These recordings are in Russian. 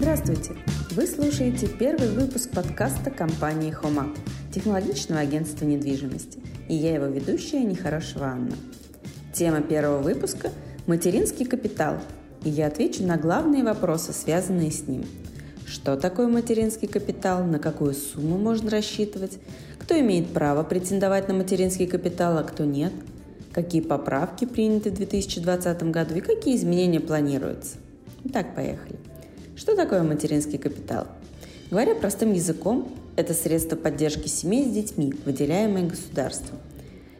Здравствуйте! Вы слушаете первый выпуск подкаста компании HomeUp, технологичного агентства недвижимости, и я его ведущая Нехорошего Анна. Тема первого выпуска – материнский капитал, и я отвечу на главные вопросы, связанные с ним. Что такое материнский капитал, на какую сумму можно рассчитывать, кто имеет право претендовать на материнский капитал, а кто нет, какие поправки приняты в 2020 году и какие изменения планируются. Итак, поехали. Что такое материнский капитал? Говоря простым языком, это средство поддержки семей с детьми, выделяемое государством.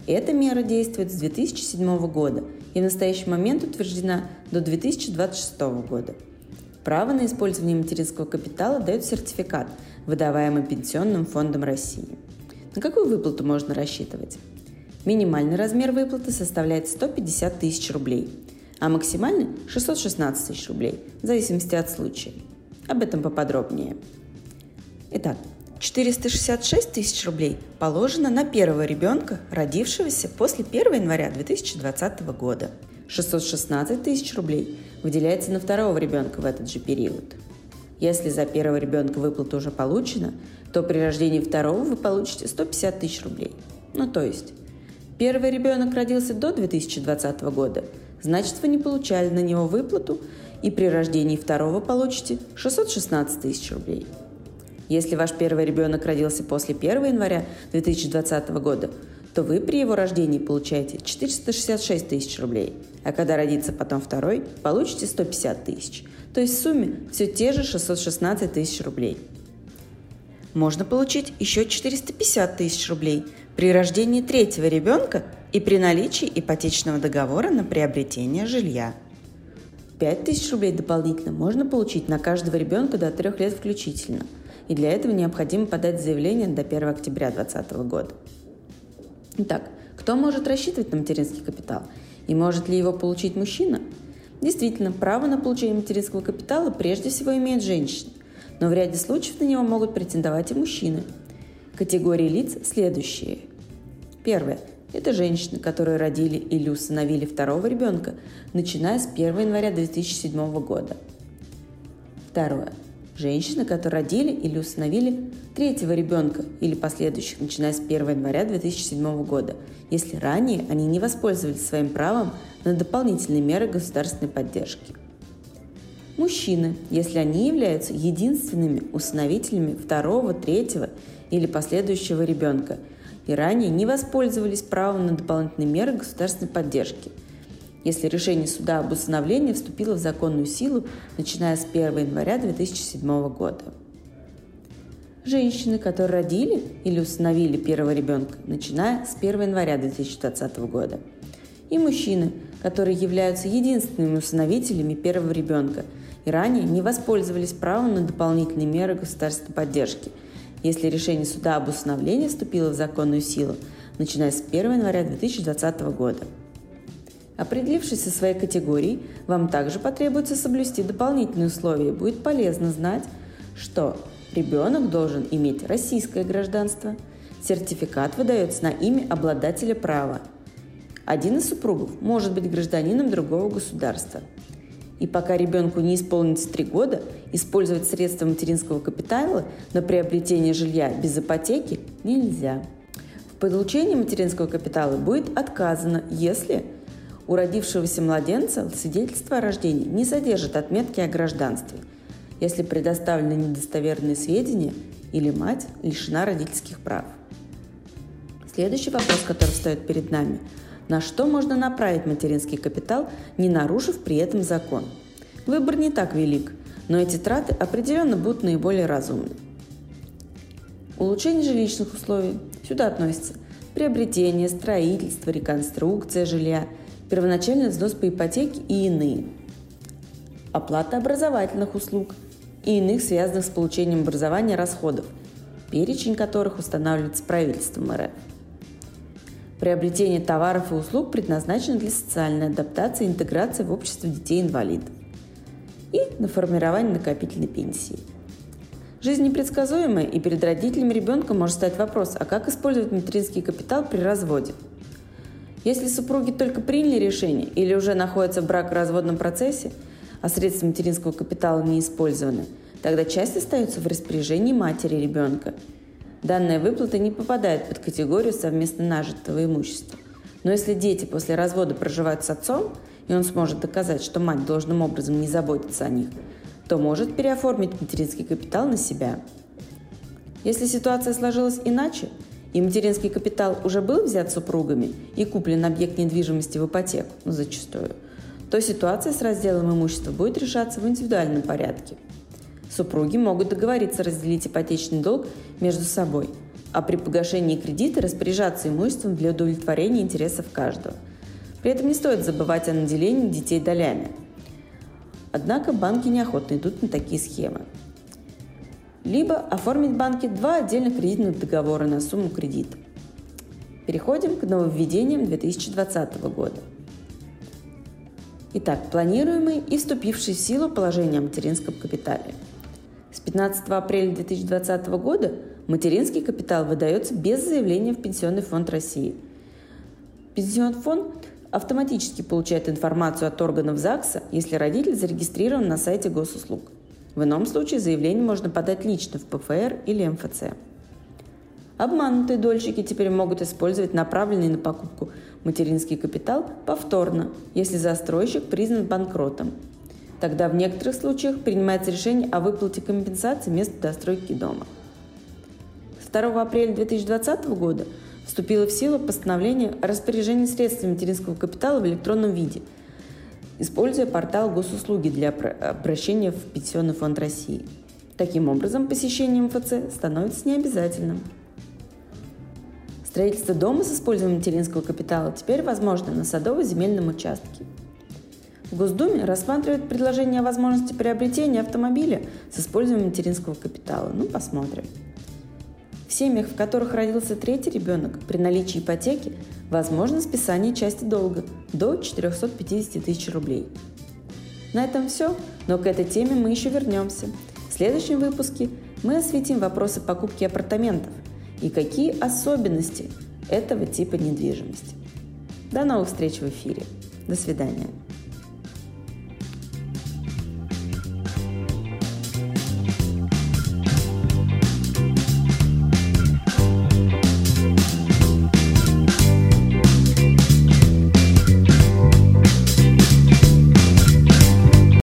Эта мера действует с 2007 года и в настоящий момент утверждена до 2026 года. Право на использование материнского капитала дает сертификат, выдаваемый Пенсионным фондом России. На какую выплату можно рассчитывать? Минимальный размер выплаты составляет 150 тысяч рублей – а максимальный 616 тысяч рублей, в зависимости от случая. Об этом поподробнее. Итак, 466 тысяч рублей положено на первого ребенка, родившегося после 1 января 2020 года. 616 тысяч рублей выделяется на второго ребенка в этот же период. Если за первого ребенка выплата уже получена, то при рождении второго вы получите 150 тысяч рублей. Ну то есть, первый ребенок родился до 2020 года – значит вы не получали на него выплату и при рождении второго получите 616 тысяч рублей. Если ваш первый ребенок родился после 1 января 2020 года, то вы при его рождении получаете 466 тысяч рублей, а когда родится потом второй, получите 150 тысяч. То есть в сумме все те же 616 тысяч рублей. Можно получить еще 450 тысяч рублей при рождении третьего ребенка и при наличии ипотечного договора на приобретение жилья. 5000 рублей дополнительно можно получить на каждого ребенка до 3 лет включительно, и для этого необходимо подать заявление до 1 октября 2020 года. Итак, кто может рассчитывать на материнский капитал? И может ли его получить мужчина? Действительно, право на получение материнского капитала прежде всего имеет женщина, но в ряде случаев на него могут претендовать и мужчины. Категории лиц следующие. Первое. Это женщины, которые родили или усыновили второго ребенка, начиная с 1 января 2007 года. Второе. Женщины, которые родили или усыновили третьего ребенка или последующих, начиная с 1 января 2007 года, если ранее они не воспользовались своим правом на дополнительные меры государственной поддержки. Мужчины, если они являются единственными усыновителями второго, третьего или последующего ребенка – и ранее не воспользовались правом на дополнительные меры государственной поддержки, если решение суда об усыновлении вступило в законную силу, начиная с 1 января 2007 года. Женщины, которые родили или усыновили первого ребенка, начиная с 1 января 2020 года. И мужчины, которые являются единственными усыновителями первого ребенка и ранее не воспользовались правом на дополнительные меры государственной поддержки – если решение суда об усыновлении вступило в законную силу, начиная с 1 января 2020 года. Определившись со своей категорией, вам также потребуется соблюсти дополнительные условия. Будет полезно знать, что ребенок должен иметь российское гражданство, сертификат выдается на имя обладателя права. Один из супругов может быть гражданином другого государства – и пока ребенку не исполнится 3 года, использовать средства материнского капитала на приобретение жилья без ипотеки нельзя. В получении материнского капитала будет отказано, если у родившегося младенца свидетельство о рождении не содержит отметки о гражданстве, если предоставлены недостоверные сведения или мать лишена родительских прав. Следующий вопрос, который встает перед нами – на что можно направить материнский капитал, не нарушив при этом закон. Выбор не так велик, но эти траты определенно будут наиболее разумны. Улучшение жилищных условий. Сюда относятся приобретение, строительство, реконструкция жилья, первоначальный взнос по ипотеке и иные. Оплата образовательных услуг и иных связанных с получением образования расходов, перечень которых устанавливается правительством РФ. Приобретение товаров и услуг предназначено для социальной адаптации и интеграции в общество детей-инвалидов. И на формирование накопительной пенсии. Жизнь непредсказуемая, и перед родителями ребенка может стать вопрос, а как использовать материнский капитал при разводе? Если супруги только приняли решение или уже находятся в бракоразводном процессе, а средства материнского капитала не использованы, Тогда часть остается в распоряжении матери ребенка. Данная выплата не попадает под категорию совместно нажитого имущества. Но если дети после развода проживают с отцом, и он сможет доказать, что мать должным образом не заботится о них, то может переоформить материнский капитал на себя. Если ситуация сложилась иначе, и материнский капитал уже был взят супругами и куплен объект недвижимости в ипотеку, ну, зачастую, то ситуация с разделом имущества будет решаться в индивидуальном порядке. Супруги могут договориться разделить ипотечный долг между собой, а при погашении кредита распоряжаться имуществом для удовлетворения интересов каждого. При этом не стоит забывать о наделении детей долями. Однако банки неохотно идут на такие схемы – либо оформить в банке два отдельных кредитных договора на сумму кредита. Переходим к нововведениям 2020 года. Итак, планируемые и вступившие в силу положения о материнском капитале. С 15 апреля 2020 года материнский капитал выдается без заявления в Пенсионный фонд России. Пенсионный фонд автоматически получает информацию от органов ЗАГСа, если родитель зарегистрирован на сайте госуслуг – в ином случае заявление можно подать лично в ПФР или МФЦ. Обманутые дольщики теперь могут использовать направленный на покупку материнский капитал повторно, если застройщик признан банкротом. Тогда в некоторых случаях принимается решение о выплате компенсации вместо достройки дома. С 2 апреля 2020 года вступило в силу постановление о распоряжении средствами материнского капитала в электронном виде – используя портал госуслуги для обращения в Пенсионный фонд России. Таким образом, посещение МФЦ становится необязательным. Строительство дома с использованием материнского капитала теперь возможно на садово-земельном участке. В Госдуме рассматривают предложение о возможности приобретения автомобиля с использованием материнского капитала. Ну, посмотрим. В семьях, в которых родился третий ребенок, при наличии ипотеки возможно списание части долга до 450 тысяч рублей. На этом все, но к этой теме мы еще вернемся. В следующем выпуске мы осветим вопросы покупки апартаментов и какие особенности этого типа недвижимости. До новых встреч в эфире. До свидания.